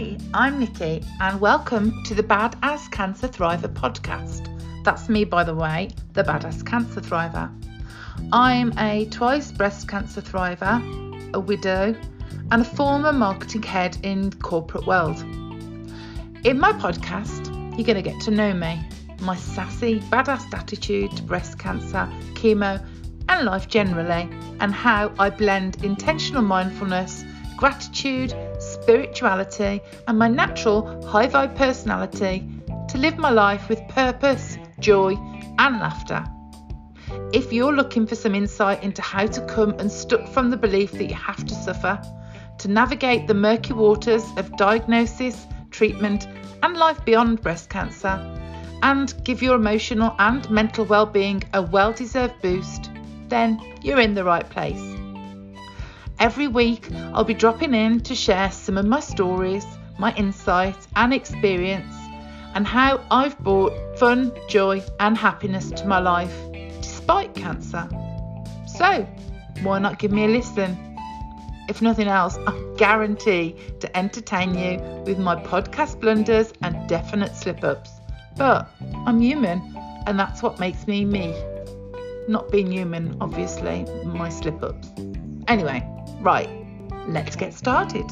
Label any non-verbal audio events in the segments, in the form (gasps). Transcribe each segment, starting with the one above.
Hi, I'm Nikki, and welcome to the Badass Cancer Thriver podcast. That's me, by the way, the Badass Cancer Thriver. I'm a twice breast cancer thriver, a widow, and a former marketing head in corporate world. In my podcast, you're going to get to know me, my sassy, badass attitude to breast cancer, chemo, and life generally, and how I blend intentional mindfulness, gratitude, spirituality, and my natural high vibe personality to live my life with purpose, joy, and laughter. If you're looking for some insight into how to come unstuck from the belief that you have to suffer, to navigate the murky waters of diagnosis, treatment, and life beyond breast cancer, and give your emotional and mental well-being a well-deserved boost, then you're in the right place. Every week, I'll be dropping in to share some of my stories, my insights and experience, and how I've brought fun, joy, and happiness to my life despite cancer. So, why not give me a listen? If nothing else, I guarantee to entertain you with my podcast blunders and definite slip ups. But I'm human, and that's what makes me me. Not being human, obviously, my slip ups. Anyway, right, let's get started.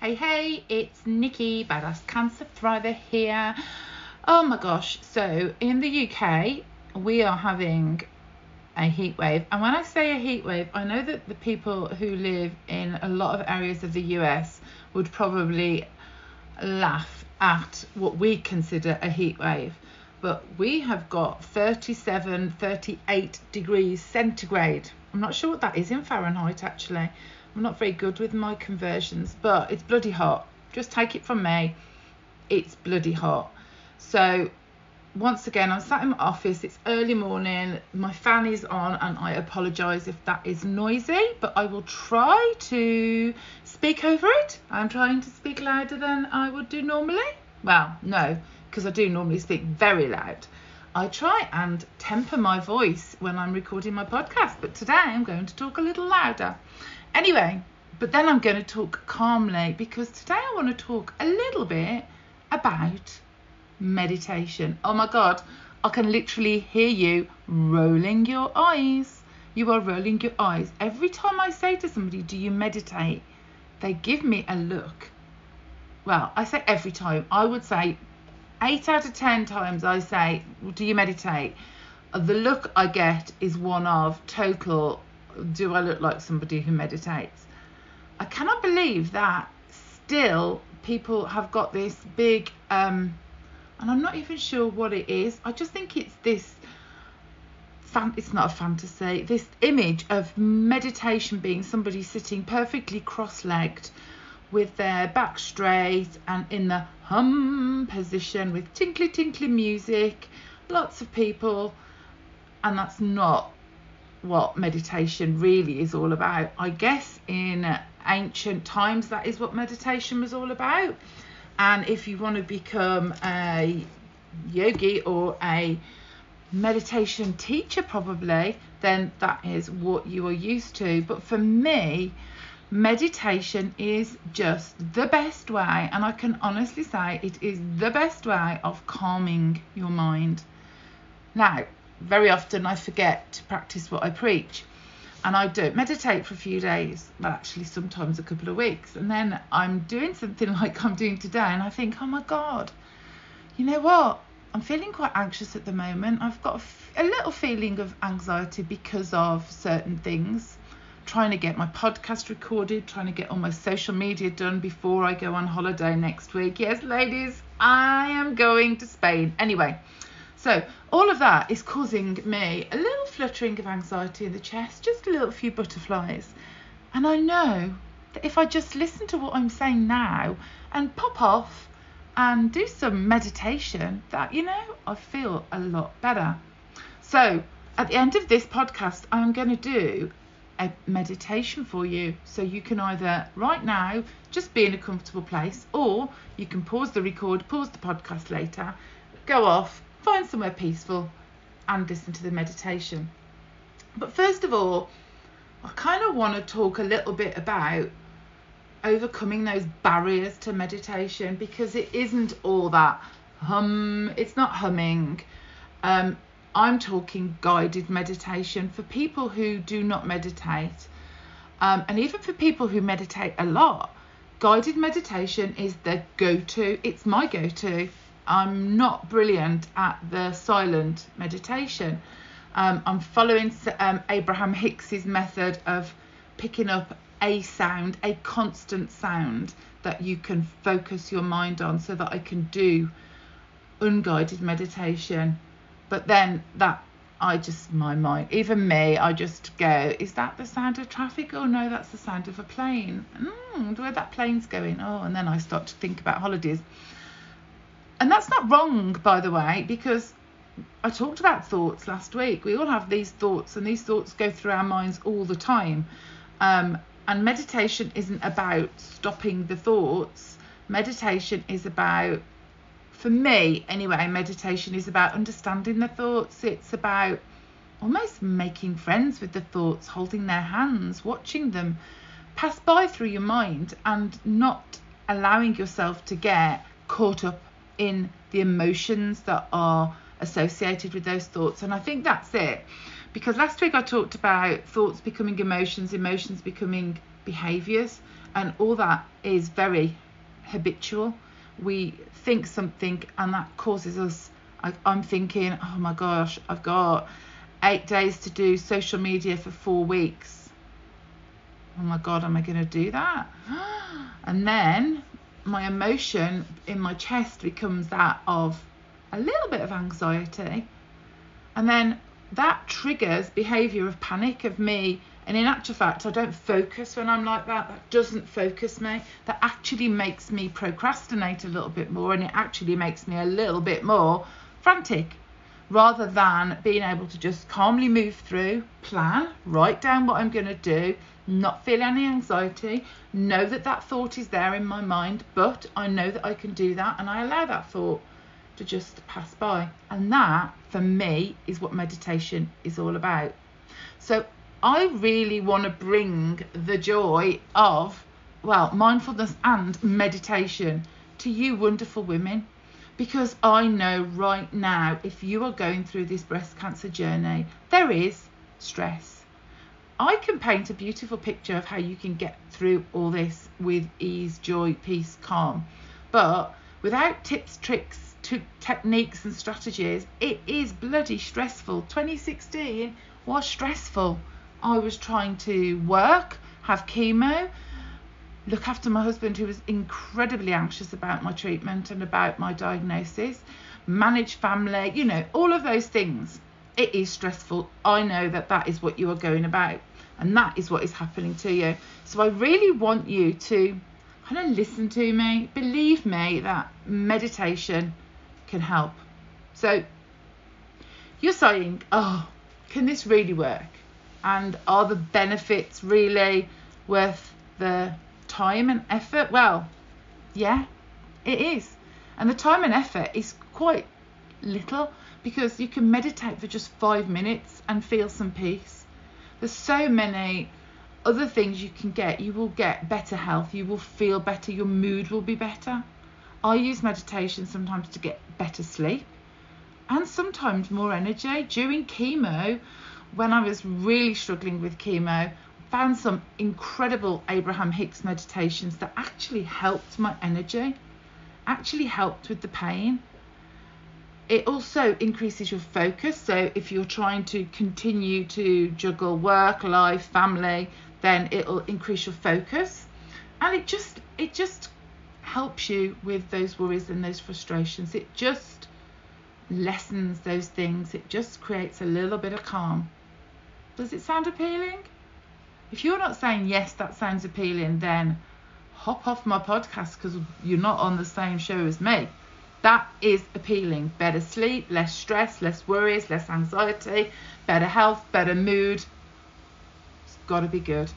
Hey, hey, it's Nikki, Badass Cancer Thriver here. Oh my gosh, so in the UK, we are having a heat wave. And when I say a heat wave, I know that the people who live in a lot of areas of the US would probably laugh at what we consider a heat wave. But we have got 37, 38 degrees centigrade. I'm not sure what that is in Fahrenheit actually. I'm not very good with my conversions, but it's bloody hot. Just take it from me. It's bloody hot. So once again, I'm sat in my office. It's early morning. My fan is on, and I apologise if that is noisy, but I will try to speak over it. I'm trying to speak louder than I would do normally. Well, no, because I do normally speak very loud. I try and temper my voice when I'm recording my podcast, but today I'm going to talk a little louder. Anyway, but then I'm going to talk calmly because today I want to talk a little bit about meditation. Oh my God, I can literally hear you rolling your eyes. You are rolling your eyes. Every time I say to somebody, Do you meditate? they give me a look. Well, I say every time. I would say eight out of ten times I say, Do you meditate? The look I get is one of total, Do I look like somebody who meditates? I cannot believe that still people have got this big um, and I'm not even sure what it is. I just think it's this it's not a fantasy, this image of meditation being somebody sitting perfectly cross-legged with their back straight and in the hum position with tinkly tinkly music, lots of people, and that's not what meditation really is all about. I guess in ancient times that is what meditation was all about and if you want to become a yogi or a meditation teacher, probably, then that is what you are used to. But for me, meditation is just the best way, and I can honestly say it is the best way of calming your mind. Now, very often I forget to practice what I preach and I don't meditate for a few days, well, actually, sometimes a couple of weeks, and then I'm doing something (laughs) like I'm doing today, and I think, oh my God, you know what? I'm feeling quite anxious at the moment. I've got a, f- a little feeling of anxiety because of certain things. Trying to get my podcast recorded, trying to get all my social media done before I go on holiday next week. Yes, ladies, I am going to Spain. Anyway, so all of that is causing me a little fluttering of anxiety in the chest, just a little few butterflies. And I know that if I just listen to what I'm saying now and pop off and do some meditation, that, you know, I feel a lot better. So at the end of this podcast, I'm going to do a meditation for you. So you can either right now just be in a comfortable place or you can pause the record, pause the podcast later, go off, find somewhere peaceful and listen to the meditation. But first of all, I kind of want to talk a little bit about overcoming those barriers to meditation because it isn't all that hum, it's not humming. Um, I'm talking guided meditation for people who do not meditate. Um, and even for people who meditate a lot, guided meditation is the go to. It's my go to. I'm not brilliant at the silent meditation. Um, I'm following um, Abraham Hicks's method of picking up a sound, a constant sound that you can focus your mind on so that I can do unguided meditation. But then that I just my mind, even me, I just go, is that the sound of traffic? Oh no, that's the sound of a plane. Mm, where that plane's going? Oh, and then I start to think about holidays. And that's not wrong, by the way, because I talked about thoughts last week. We all have these thoughts, and these thoughts go through our minds all the time. Um, and meditation isn't about stopping the thoughts. Meditation is about, for me anyway, meditation is about understanding the thoughts. It's about almost making friends with the thoughts, holding their hands, watching them pass by through your mind, and not allowing yourself to get caught up in the emotions that are associated with those thoughts. And I think that's it. Because last week I talked about thoughts becoming emotions, emotions becoming behaviors, and all that is very habitual. We think something, and that causes us. I, I'm thinking, oh my gosh, I've got eight days to do social media for four weeks. Oh my god, am I going to do that? (gasps) And then my emotion in my chest becomes that of a little bit of anxiety. And then that triggers behavior of panic of me. And in actual fact, I don't focus when I'm like that. That doesn't focus me. That actually makes me procrastinate a little bit more and it actually makes me a little bit more frantic rather than being able to just calmly move through, plan, write down what I'm going to do, not feel any anxiety, know that that thought is there in my mind, but I know that I can do that and I allow that thought to just pass by. And that, for me, is what meditation is all about. So I really want to bring the joy of, well, mindfulness and meditation to you, wonderful women. Because I know right now, if you are going through this breast cancer journey, there is stress. I can paint a beautiful picture of how you can get through all this with ease, joy, peace, calm. But without tips, tricks, to techniques and strategies, it is bloody stressful. 2016 was stressful. I was trying to work, have chemo, look after my husband who was incredibly anxious about my treatment and about my diagnosis, manage family, you know, all of those things. It is stressful. I know that that is what you are going about and that is what is happening to you. So I really want you to kind of listen to me. Believe me that meditation can help. So you're saying, oh, can this really work? And are the benefits really worth the time and effort? Well, yeah, it is. And the time and effort is quite little because you can meditate for just five minutes and feel some peace. There's so many other things you can get. You will get better health, you will feel better, your mood will be better. I use meditation sometimes to get better sleep and sometimes more energy. During chemo, when I was really struggling with chemo, found some incredible Abraham Hicks meditations that actually helped my energy, actually helped with the pain. It also increases your focus. So if you're trying to continue to juggle work, life, family, then it'll increase your focus. And it just it just helps you with those worries and those frustrations. It just lessens those things. It just creates a little bit of calm. Does it sound appealing? If you're not saying yes, that sounds appealing, then hop off my podcast because you're not on the same show as me. That is appealing. Better sleep, less stress, less worries, less anxiety, better health, better mood. It's got to be good.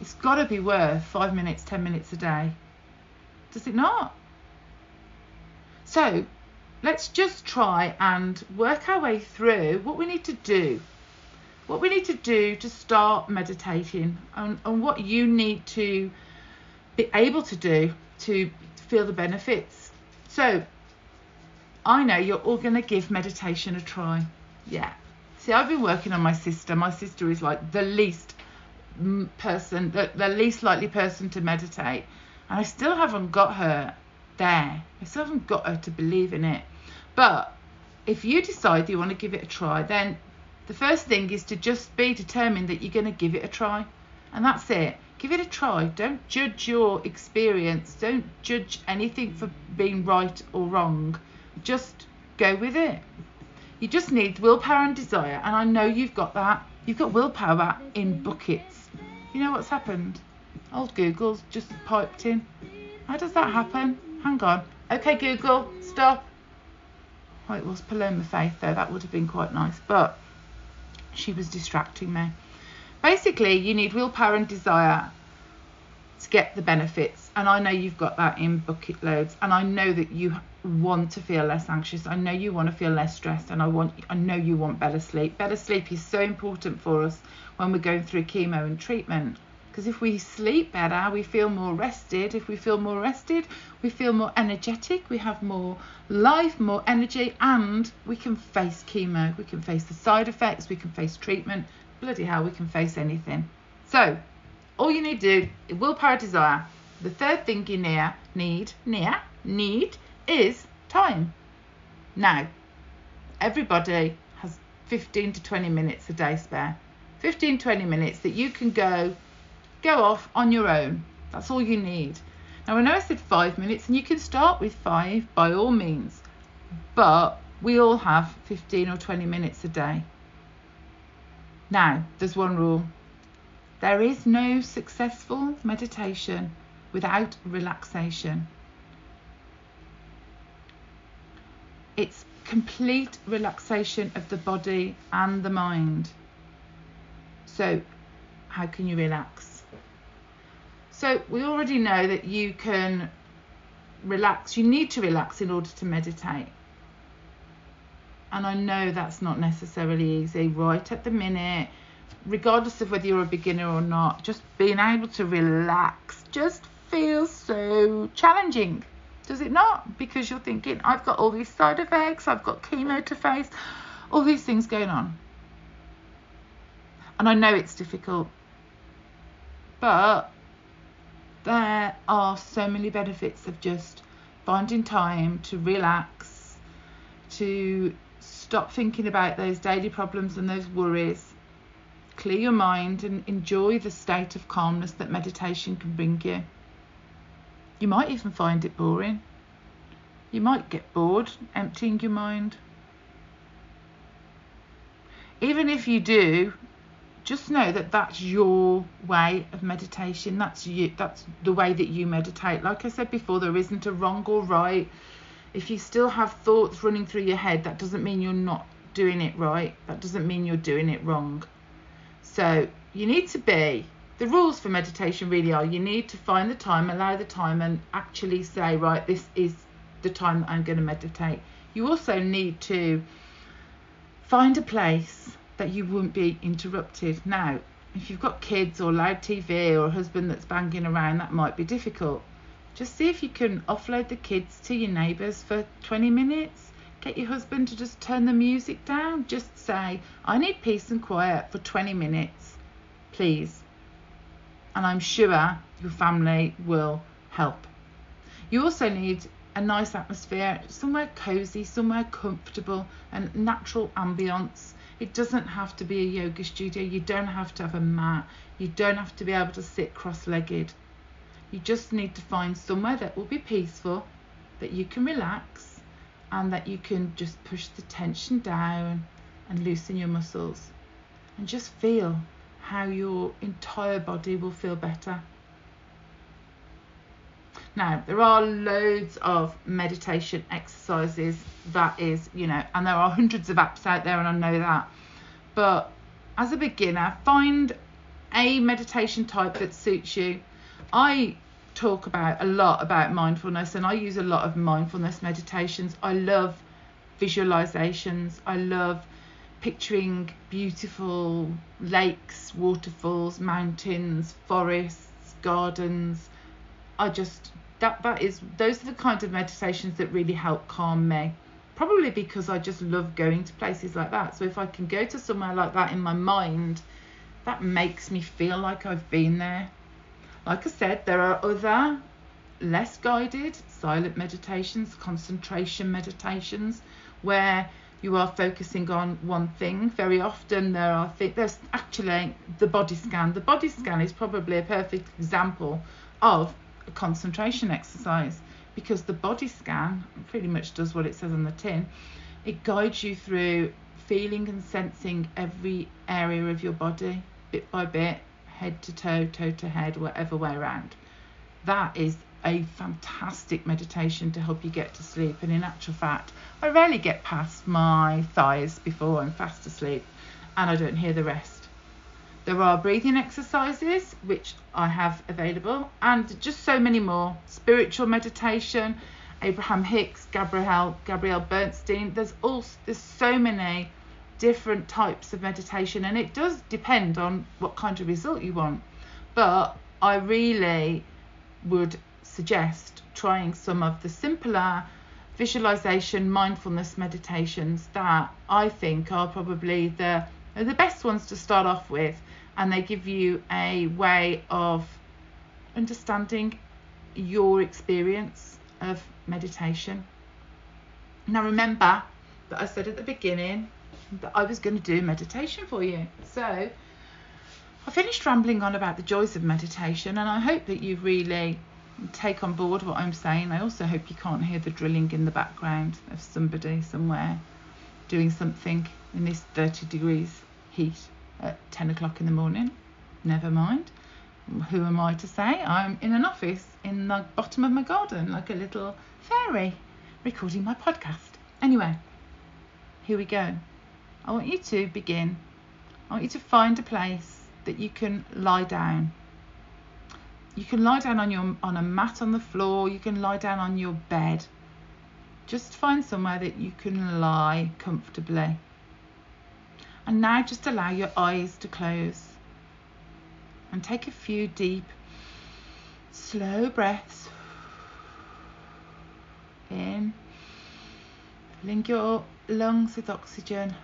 It's got to be worth five minutes, ten minutes a day does it not? So let's just try and work our way through what we need to do. what we need to do to start meditating and, and what you need to be able to do to feel the benefits. So, I know you're all going to give meditation a try. Yeah. See, I've been working on my sister. My sister is like the least person, the, the least likely person to meditate. And I still haven't got her there. I still haven't got her to believe in it. But if you decide you want to give it a try, then the first thing is to just be determined that you're going to give it a try. And that's it. Give it a try. Don't judge your experience. Don't judge anything for being right or wrong. Just go with it. You just need willpower and desire. And I know you've got that. You've got willpower in buckets. You know what's happened? Old Google's just piped in. How does that happen? Hang on. Okay, Google, stop. Oh, it was Paloma Faith, though. That would have been quite nice. But she was distracting me. Basically, you need willpower and desire to get the benefits. And I know you've got that in bucket loads. And I know that you want to feel less anxious. I know you want to feel less stressed. And I want I know you want better sleep. Better sleep is so important for us when we're going through chemo and treatment. Because if we sleep better, we feel more rested. If we feel more rested, we feel more energetic. We have more life, more energy, and we can face chemo. We can face the side effects. We can face treatment. Bloody hell, we can face anything. So, all you need to do willpower, desire. The third thing you near, need, near, need is time. Now, everybody has 15 to 20 minutes a day spare. 15 20 minutes that you can go go off on your own. That's all you need. Now, I know I said five minutes, and you can start with five by all means, but we all have 15 or 20 minutes a day. Now, there's one rule there is no successful meditation without relaxation. It's complete relaxation of the body and the mind. So, how can you relax? So we already know that you can relax. You need to relax in order to meditate. And I know that's not necessarily easy right at the minute, regardless of whether you're a beginner or not. Just being able to relax just feels so challenging. Does it not? Because you're thinking, I've got all these side effects, I've got chemo to face, all these things going on. And I know it's difficult. But there are so many benefits of just finding time to relax, to stop thinking about those daily problems and those worries, clear your mind, and enjoy the state of calmness that meditation can bring you. You might even find it boring. You might get bored emptying your mind. Even if you do, just know that that's your way of meditation. That's you that's the way that you meditate. Like i said before there isn't a wrong or right. If you still have thoughts running through your head that doesn't mean you're not doing it right. That doesn't mean you're doing it wrong. So you need to be. The rules for meditation really are you need to find the time allow the time and actually say right this is the time that i'm going to meditate. You also need to find a place that you won't be interrupted. Now, if you've got kids or loud TV or a husband that's banging around, that might be difficult. Just see if you can offload the kids to your neighbours for 20 minutes. Get your husband to just turn the music down. Just say, I need peace and quiet for 20 minutes, please. And I'm sure your family will help. You also need a nice atmosphere, somewhere cozy, somewhere comfortable, and natural ambience it doesn't have to be a yoga studio. You don't have to have a mat. You don't have to be able to sit cross legged. You just need to find somewhere that will be peaceful, that you can relax, and that you can just push the tension down and loosen your muscles. And just feel how your entire body will feel better. Now, there are loads of meditation exercises that is, you know, and there are hundreds of apps out there, and I know that. But as a beginner, find a meditation type that suits you. I talk about a lot about mindfulness and I use a lot of mindfulness meditations. I love visualizations. I love picturing beautiful lakes, waterfalls, mountains, forests, gardens. I just that that is those are the kind of meditations that really help calm me. Probably because I just love going to places like that. So if I can go to somewhere like that in my mind, that makes me feel like I've been there. Like I said, there are other less guided silent meditations, concentration meditations, where you are focusing on one thing. Very often there are th- there's actually the body scan. The body scan is probably a perfect example of a concentration exercise because the body scan pretty much does what it says on the tin. It guides you through feeling and sensing every area of your body bit by bit, head to toe, toe to head, whatever way around. That is a fantastic meditation to help you get to sleep. And in actual fact, I rarely get past my thighs before I'm fast asleep and I don't hear the rest. There are breathing exercises which I have available and just so many more. Spiritual meditation, Abraham Hicks, Gabrielle Gabrielle Bernstein. There's all there's so many different types of meditation and it does depend on what kind of result you want. But I really would suggest trying some of the simpler visualization mindfulness meditations that I think are probably the the best ones to start off with and they give you a way of understanding your experience of meditation. Now remember that I said at the beginning that I was going to do meditation for you. So I finished rambling on about the joys of meditation and I hope that you've really take on board what I'm saying. I also hope you can't hear the drilling in the background of somebody somewhere doing something in this 30 degrees heat at 10 o'clock in the morning. Never mind. Who am I to say? I'm in an office in the bottom of my garden, like a little fairy, recording my podcast. Anyway, here we go. I want you to begin. I want you to find a place that you can lie down you can lie down on your on a mat on the floor, you can lie down on your bed. Just find somewhere that you can lie comfortably. And now just allow your eyes to close. And take a few deep slow breaths in, filling your lungs with oxygen.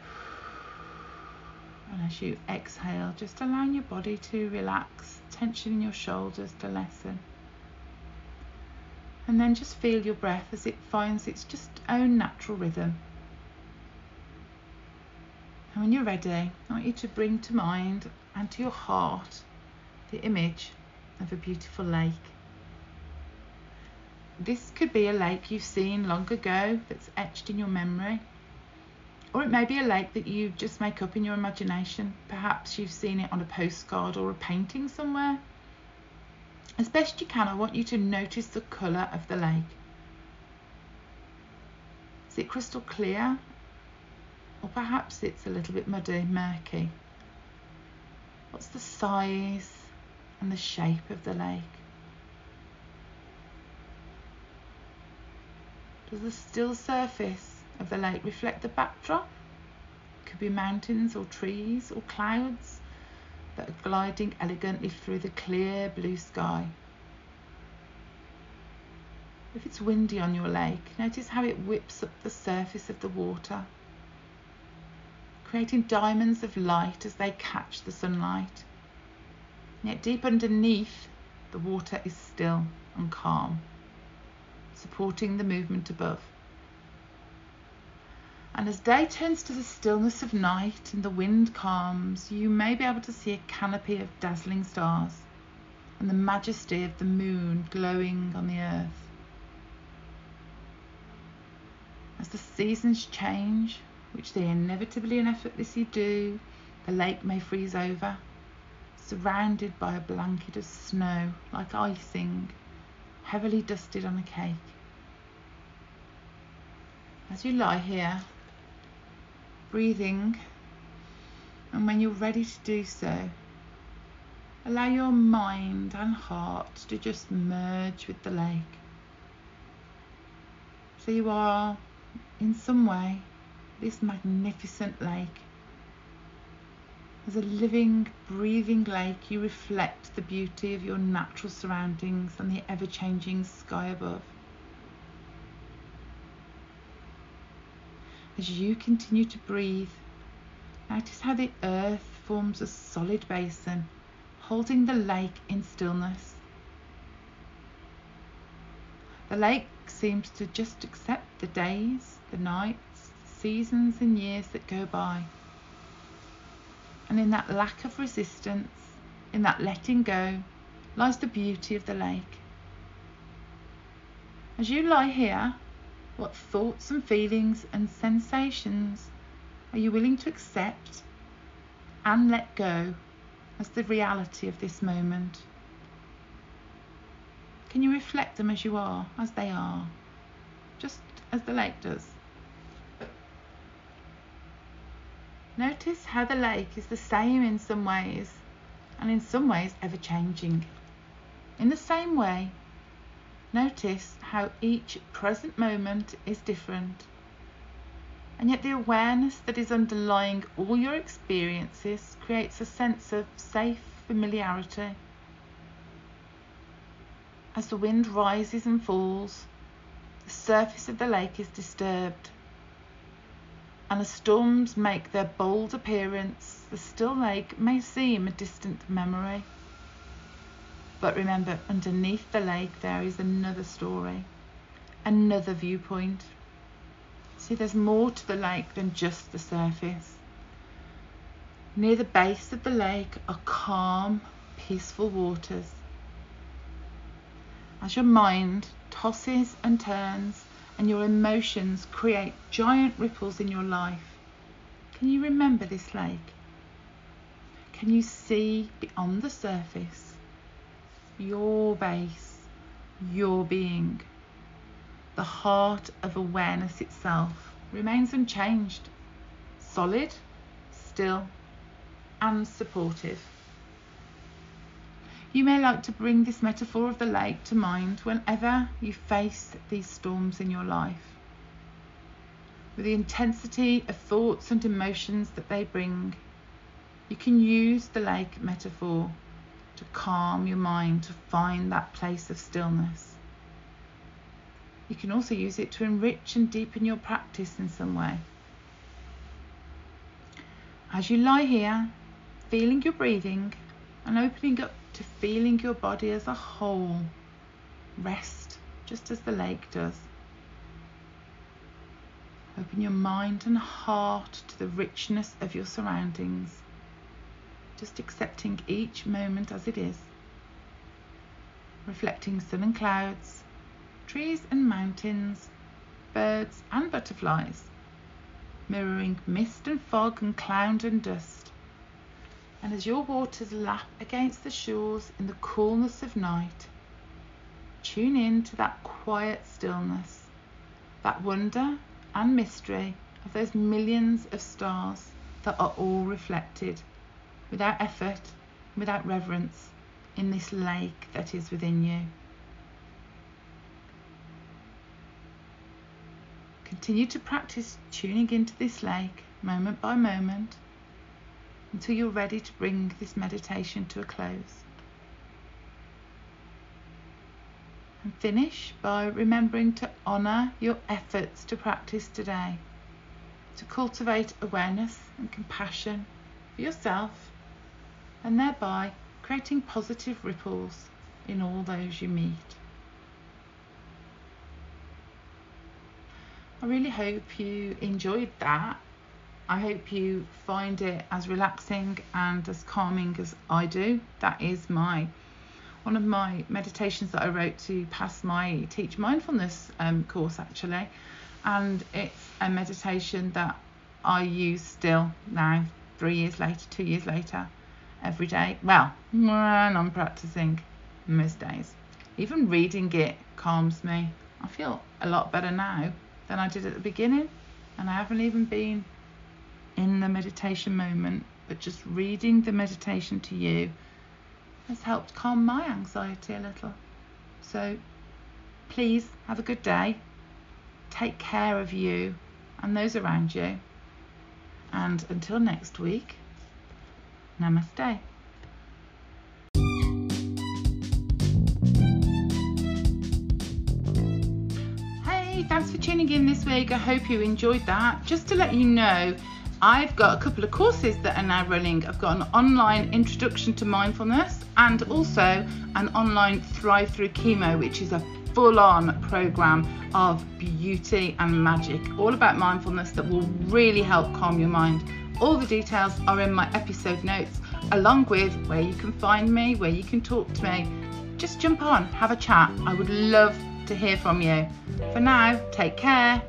And as you exhale, just allowing your body to relax tension in your shoulders to lessen. And then just feel your breath as it finds its just own natural rhythm. And when you're ready, I want you to bring to mind and to your heart the image of a beautiful lake. This could be a lake you've seen long ago that's etched in your memory. Or it may be a lake that you just make up in your imagination. Perhaps you've seen it on a postcard or a painting somewhere. As best you can, I want you to notice the colour of the lake. Is it crystal clear? Or perhaps it's a little bit muddy, murky. What's the size and the shape of the lake? Does the still surface of the lake reflect the backdrop. It could be mountains or trees or clouds that are gliding elegantly through the clear blue sky. If it's windy on your lake, notice how it whips up the surface of the water, creating diamonds of light as they catch the sunlight. Yet deep underneath, the water is still and calm, supporting the movement above. And as day turns to the stillness of night and the wind calms, you may be able to see a canopy of dazzling stars and the majesty of the moon glowing on the earth. As the seasons change, which they inevitably and effortlessly do, the lake may freeze over, surrounded by a blanket of snow like icing, heavily dusted on a cake. As you lie here, breathing. And when you're ready to do so, allow your mind and heart to just merge with the lake. So you are, in some way, this magnificent lake As a living, breathing lake, you reflect the beauty of your natural surroundings and the ever changing sky above. As you continue to breathe, notice how the earth forms a solid basin, holding the lake in stillness. The lake seems to just accept the days, the nights, seasons, and years that go by. And in that lack of resistance, in that letting go, lies the beauty of the lake. As you lie here, what thoughts and feelings and sensations are you willing to accept and let go as the reality of this moment? Can you reflect them as you are, as they are, just as the lake does? Notice how the lake is the same in some ways and in some ways ever changing. In the same way, notice how each present moment is different. And yet, the awareness that is underlying all your experiences creates a sense of safe familiarity. As the wind rises and falls, the surface of the lake is disturbed and as storms make their bold appearance, the still lake may seem a distant memory. But remember, underneath the lake there is another story, another viewpoint. See, there's more to the lake than just the surface. Near the base of the lake are calm, peaceful waters. As your mind tosses and turns, and your emotions create giant ripples in your life. Can you remember this lake? Can you see beyond the surface your base, your being? The heart of awareness itself remains unchanged, solid, still, and supportive. You may like to bring this metaphor of the lake to mind whenever you face these storms in your life. With the intensity of thoughts and emotions that they bring, you can use the lake metaphor to calm your mind, to find that place of stillness. You can also use it to enrich and deepen your practice in some way. As you lie here, feeling your breathing and opening up to feeling your body as a whole. Rest just as the lake does. Open your mind and heart to the richness of your surroundings, just accepting each moment as it is. Reflecting sun and clouds, trees and mountains, birds and butterflies, mirroring mist and fog and cloud and dust and as your waters lap against the shores in the coolness of night, tune in to that quiet stillness, that wonder and mystery of those millions of stars that are all reflected without effort, without reverence, in this lake that is within you. Continue to practice tuning into this lake moment by moment until you're ready to bring this meditation to a close. And finish by remembering to honour your efforts to practice today, to cultivate awareness and compassion for yourself, and thereby creating positive ripples in all those you meet. I really hope you enjoyed that I hope you find it as relaxing and as calming as I do. That is my one of my meditations that I wrote to pass my Teach Mindfulness um, course actually, and it's a meditation that I use still now, three years later, two years later, every day. Well, when I'm practicing most days. Even reading it calms me. I feel a lot better now than I did at the beginning, and I haven't even been in the meditation moment, but just reading the meditation to you has helped calm my anxiety a little. So please have a good day. Take care of you and those around you. And until next week, Namaste. Hey, thanks for tuning in this week. I hope you enjoyed that. Just to let you know, I've got a couple of courses that are now running. I've got an online introduction to mindfulness and also an online Thrive Through Chemo, which is a full on program of beauty and magic, all about mindfulness that will really help calm your mind. All the details are in my episode notes, along with where you can find me, where you can talk to me. Just jump on, have a chat. I would love to hear from you. For now, take care.